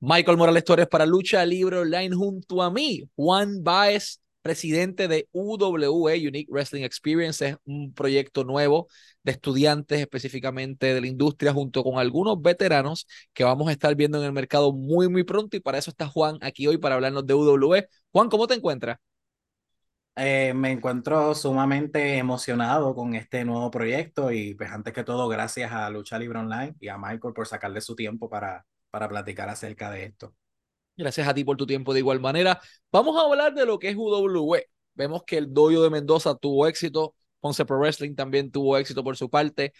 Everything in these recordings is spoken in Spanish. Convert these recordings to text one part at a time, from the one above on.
Michael Morales Torres para Lucha Libre Online junto a mí, Juan Baez, presidente de UWE, Unique Wrestling Experience. Es un proyecto nuevo de estudiantes específicamente de la industria junto con algunos veteranos que vamos a estar viendo en el mercado muy, muy pronto. Y para eso está Juan aquí hoy para hablarnos de UWE. Juan, ¿cómo te encuentras? Eh, me encuentro sumamente emocionado con este nuevo proyecto y pues antes que todo gracias a Lucha Libre Online y a Michael por sacarle su tiempo para para platicar acerca de esto. Gracias a ti por tu tiempo de igual manera. Vamos a hablar de lo que es UWE. Vemos que el doyo de Mendoza tuvo éxito, Ponce Pro Wrestling también tuvo éxito por su parte,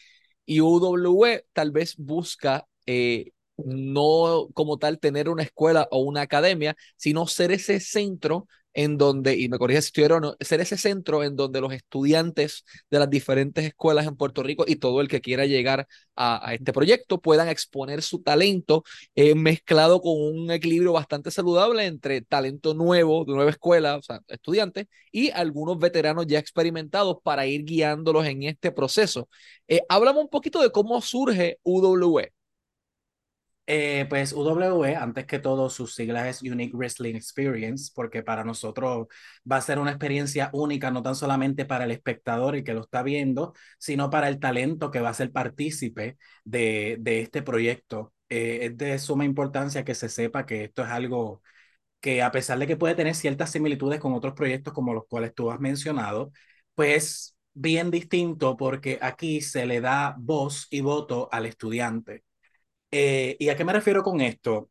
y UWE tal vez busca eh, no como tal tener una escuela o una academia, sino ser ese centro en donde, y me corrige si estoy no, ser ese centro en donde los estudiantes de las diferentes escuelas en Puerto Rico y todo el que quiera llegar a, este proyecto puedan exponer su talento eh, mezclado con un equilibrio bastante saludable entre talento nuevo, de nueva escuela, o sea, estudiantes, y algunos veteranos ya experimentados para ir guiándolos en este proceso. Eh, un poquito de cómo surge UWE. Eh, pues UWE, antes que todo, sus siglas es Unique Wrestling Experience, porque para nosotros va a ser una experiencia única, no tan solamente para el espectador y que lo está viendo, sino para el talento que va a ser partícipe de, este proyecto. Eh, es de suma importancia que se sepa que esto es algo que a pesar de que puede tener ciertas similitudes con otros proyectos como los cuales tú has mencionado, pues bien distinto porque aquí se le da voz y voto al estudiante. Eh, ¿Y a qué me refiero con esto?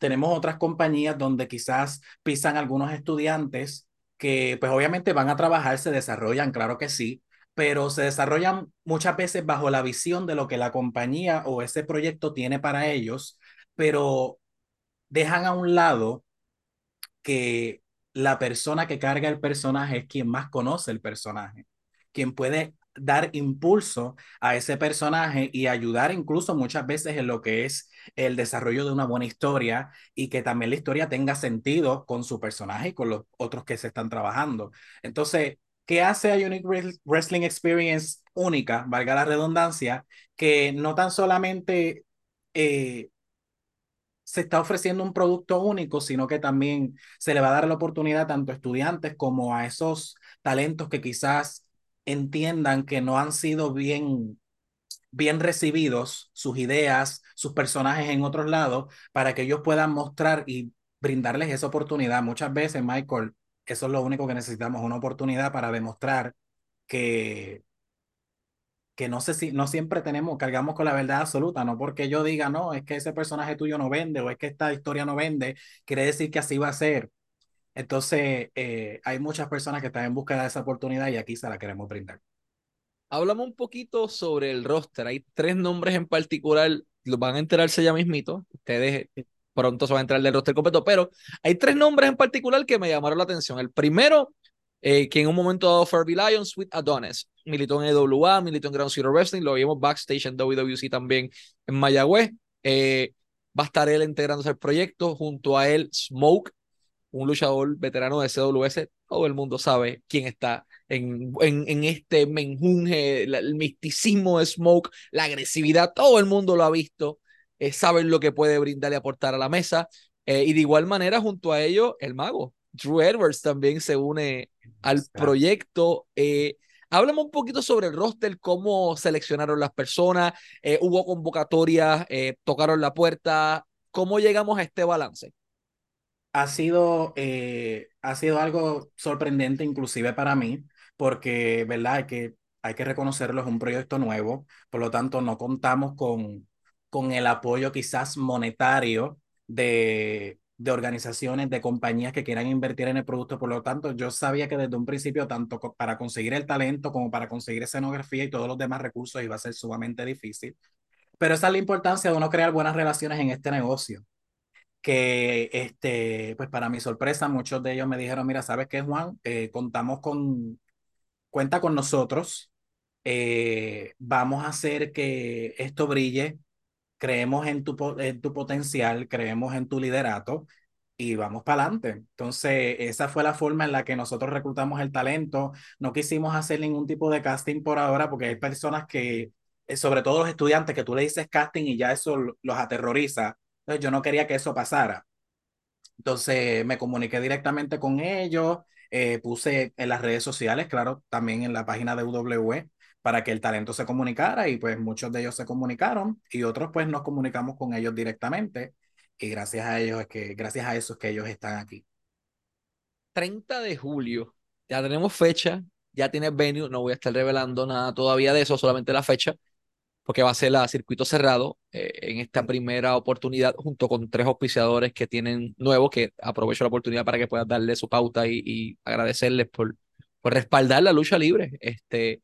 Tenemos otras compañías donde quizás pisan algunos estudiantes que pues obviamente van a trabajar, se desarrollan, claro que sí, pero se desarrollan muchas veces bajo la visión de lo que la compañía o ese proyecto tiene para ellos, pero dejan a un lado que la persona que carga el personaje es quien más conoce el personaje, quien puede dar impulso a ese personaje y ayudar incluso muchas veces en lo que es el desarrollo de una buena historia y que también la historia tenga sentido con su personaje y con los otros que se están trabajando. Entonces, ¿qué hace a Unique Wrestling Experience única, valga la redundancia, que no tan solamente eh, se está ofreciendo un producto único, sino que también se le va a dar la oportunidad tanto a estudiantes como a esos talentos que quizás entiendan que no han sido bien, bien recibidos sus ideas, sus personajes en otros lados, para que ellos puedan mostrar y brindarles esa oportunidad. Muchas veces, Michael, eso es lo único que necesitamos, una oportunidad para demostrar que, que no sé si no siempre tenemos, cargamos con la verdad absoluta, no porque yo diga, no, es que ese personaje tuyo no vende o es que esta historia no vende, quiere decir que así va a ser. Entonces, eh, hay muchas personas que están en búsqueda de esa oportunidad y aquí se la queremos brindar. Hablamos un poquito sobre el roster. Hay tres nombres en particular, los van a enterarse ya mismito. Ustedes pronto se van a entrar del roster completo, pero hay tres nombres en particular que me llamaron la atención. El primero, eh, que en un momento dado Furby Lion, Sweet Adonis, militó en EWA, militó en Ground Zero Wrestling, lo vimos backstage en WWC también en Mayagüez. Eh, va a estar él integrándose al proyecto, junto a él Smoke, un luchador veterano de CWS, todo el mundo sabe quién está en, en, en este menjunje, el misticismo de Smoke, la agresividad, todo el mundo lo ha visto, eh, saben lo que puede brindar y aportar a la mesa. Eh, y de igual manera, junto a ello, el mago, Drew Edwards también se une al proyecto. Eh, háblame un poquito sobre el roster, cómo seleccionaron las personas, eh, hubo convocatorias, tocaron la puerta, cómo llegamos a este balance ha sido, eh, ha sido algo sorprendente inclusive para mí, porque, ¿verdad? Hay que, hay que reconocerlo, es un proyecto nuevo, por lo tanto no contamos con, con el apoyo quizás monetario de, de organizaciones, de compañías que quieran invertir en el producto. Por lo tanto, yo sabía que desde un principio, tanto para conseguir el talento como para conseguir escenografía y todos los demás recursos, iba a ser sumamente difícil. Pero esa es la importancia de uno crear buenas relaciones en este negocio que este, pues para mi sorpresa, muchos de ellos me dijeron, mira, ¿sabes qué, Juan? Eh, contamos con, cuenta con nosotros, eh, vamos a hacer que esto brille, creemos en tu, en tu potencial, creemos en tu liderato y vamos para adelante. Entonces, esa fue la forma en la que nosotros reclutamos el talento. No quisimos hacer ningún tipo de casting por ahora porque hay personas que, eh, sobre todo los estudiantes, que tú le dices casting y ya eso los aterroriza Entonces yo no quería que eso pasara. Entonces me comuniqué directamente con ellos, eh, puse en las redes sociales, claro, también en la página de UW, para que el talento se comunicara y pues muchos de ellos se comunicaron y otros pues nos comunicamos con ellos directamente y gracias a ellos es que, gracias a eso es que ellos están aquí. 30 de julio, ya tenemos fecha, ya tiene venue, no voy a estar revelando nada todavía de eso, solamente la fecha, porque va a ser a circuito cerrado eh, en esta primera oportunidad junto con tres auspiciadores que tienen nuevos, que aprovecho la oportunidad para que puedas darle su pauta y, agradecerles por, por respaldar la lucha libre. Este,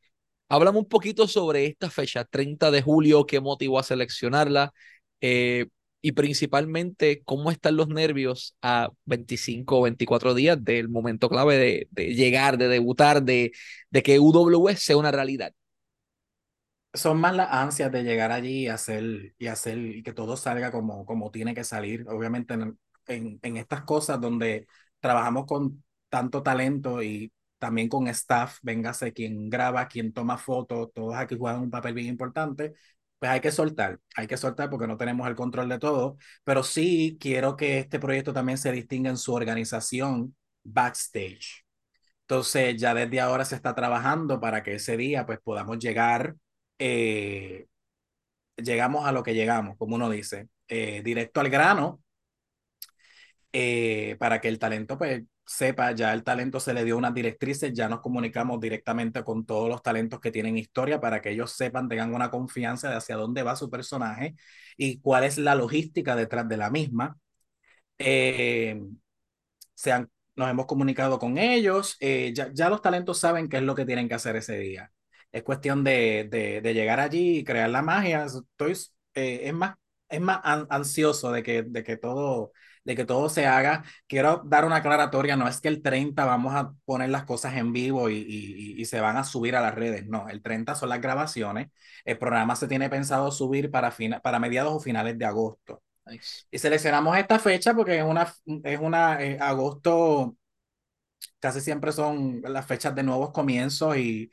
háblame un poquito sobre esta fecha, 30 de julio, qué motivó a seleccionarla eh, y principalmente cómo están los nervios a 25 o 24 días del momento clave de, llegar, de debutar, de, de que UW sea una realidad son más las ansias de llegar allí y hacer y hacer y que todo salga como, como tiene que salir. Obviamente en, en, en, estas cosas donde trabajamos con tanto talento y también con staff, véngase quien graba, quien toma fotos, todos aquí juegan un papel bien importante, pues hay que soltar, hay que soltar porque no tenemos el control de todo, pero sí quiero que este proyecto también se distinga en su organización backstage. Entonces ya desde ahora se está trabajando para que ese día pues podamos llegar eh, llegamos a lo que llegamos, como uno dice, eh, directo al grano, eh, para que el talento pues sepa, ya el talento se le dio unas directrices, ya nos comunicamos directamente con todos los talentos que tienen historia para que ellos sepan, tengan una confianza de hacia dónde va su personaje y cuál es la logística detrás de la misma. Eh, sean, nos hemos comunicado con ellos, eh, ya, ya los talentos saben qué es lo que tienen que hacer ese día es cuestión de, de, de, llegar allí y crear la magia. Estoy, eh, es más, es más ansioso de que, de, que todo, de que todo se haga. Quiero dar una aclaratoria, no es que el 30 vamos a poner las cosas en vivo y, y, y, se van a subir a las redes, no, el 30 son las grabaciones. El programa se tiene pensado subir para, para mediados o finales de agosto. Nice. Y seleccionamos esta fecha porque es una, es una eh, agosto, casi siempre son las fechas de nuevos comienzos y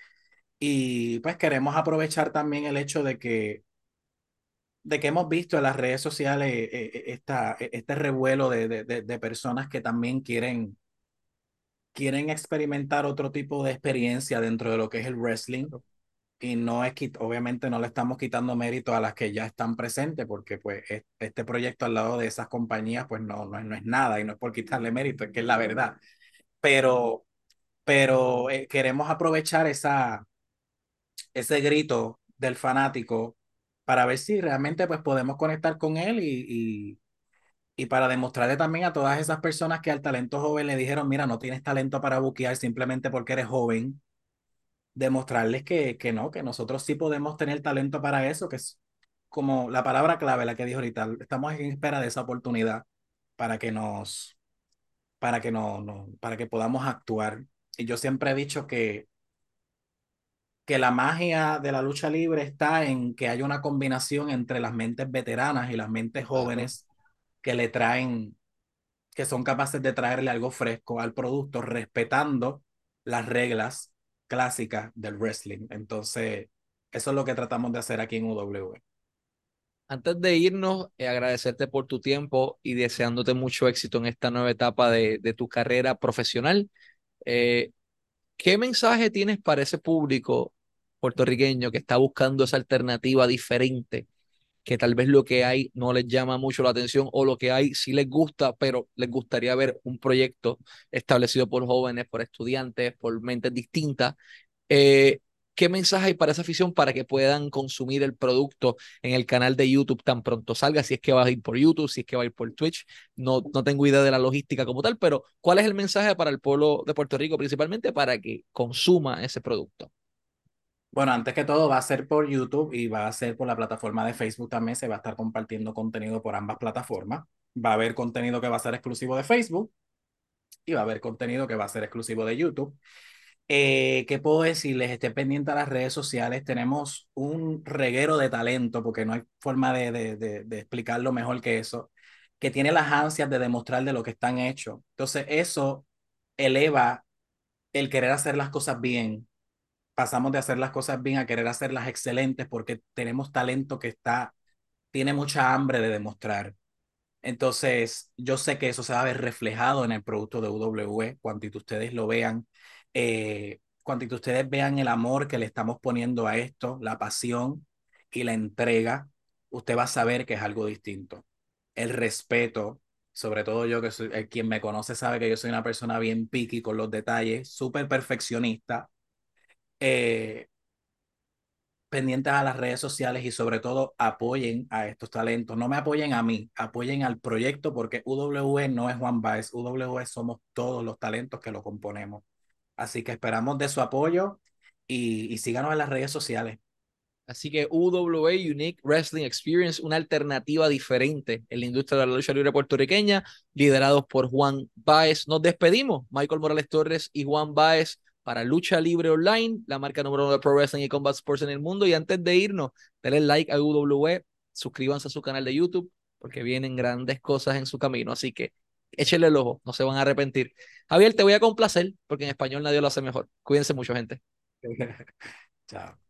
y pues queremos aprovechar también el hecho de que, de que hemos visto en las redes sociales eh, eh, esta, este revuelo de, de, de, personas que también quieren, quieren experimentar otro tipo de experiencia dentro de lo que es el wrestling. Y no es que, obviamente no le estamos quitando mérito a las que ya están presentes, porque pues este proyecto al lado de esas compañías pues no, no, no es nada y no es por quitarle mérito, es que es la verdad. Pero, pero eh, queremos aprovechar esa, ese grito del fanático para ver si realmente pues podemos conectar con él y, y, y, para demostrarle también a todas esas personas que al talento joven le dijeron, mira, no tienes talento para buquear simplemente porque eres joven, demostrarles que, que no, que nosotros sí podemos tener talento para eso, que es como la palabra clave, la que dijo ahorita, estamos en espera de esa oportunidad para que nos, para que no, no, para que podamos actuar. Y yo siempre he dicho que que la magia de la lucha libre está en que hay una combinación entre las mentes veteranas y las mentes jóvenes que le traen, que son capaces de traerle algo fresco al producto, respetando las reglas clásicas del wrestling. Entonces, eso es lo que tratamos de hacer aquí en UW. Antes de irnos, eh, agradecerte por tu tiempo y deseándote mucho éxito en esta nueva etapa de, de tu carrera profesional. Eh, ¿Qué mensaje tienes para ese público puertorriqueño que está buscando esa alternativa diferente, que tal vez lo que hay no les llama mucho la atención o lo que hay sí les gusta, pero les gustaría ver un proyecto establecido por jóvenes, por estudiantes, por mentes distintas? Eh, ¿Qué mensaje hay para esa afición para que puedan consumir el producto en el canal de YouTube tan pronto salga? Si es que va a ir por YouTube, si es que va a ir por Twitch. No, no tengo idea de la logística como tal, pero ¿cuál es el mensaje para el pueblo de Puerto Rico principalmente para que consuma ese producto? Bueno, antes que todo va a ser por YouTube y va a ser por la plataforma de Facebook también. Se va a estar compartiendo contenido por ambas plataformas. Va a haber contenido que va a ser exclusivo de Facebook y va a haber contenido que va a ser exclusivo de YouTube. Eh, ¿Qué puedo decirles? Esté pendiente a las redes sociales. Tenemos un reguero de talento, porque no hay forma de, de, de, de explicarlo mejor que eso, que tiene las ansias de demostrar de lo que están hechos. Entonces, eso eleva el querer hacer las cosas bien, pasamos de hacer las cosas bien a querer hacerlas excelentes porque tenemos talento que está, tiene mucha hambre de demostrar. Entonces, yo sé que eso se va a ver reflejado en el producto de UWE, cuando ustedes lo vean, eh, cuando ustedes vean el amor que le estamos poniendo a esto, la pasión y la entrega, usted va a saber que es algo distinto. El respeto, sobre todo yo que soy, eh, quien me conoce sabe que yo soy una persona bien picky con los detalles, súper perfeccionista. Eh, pendientes a las redes sociales y sobre todo apoyen a estos talentos. No me apoyen a mí, apoyen al proyecto porque UW no es Juan Baez, UW somos todos los talentos que lo componemos. Así que esperamos de su apoyo y, y síganos en las redes sociales. Así que UWA Unique Wrestling Experience, una alternativa diferente en la industria de la lucha libre puertorriqueña, liderados por Juan Baez. Nos despedimos, Michael Morales Torres y Juan Baez para Lucha Libre Online, la marca número uno de Pro Wrestling y Combat Sports en el mundo. Y antes de irnos, denle like a UWE, suscríbanse a su canal de YouTube, porque vienen grandes cosas en su camino. Así que échenle el ojo, no se van a arrepentir. Javier, te voy a complacer, porque en español nadie lo hace mejor. Cuídense mucho, gente. Chao.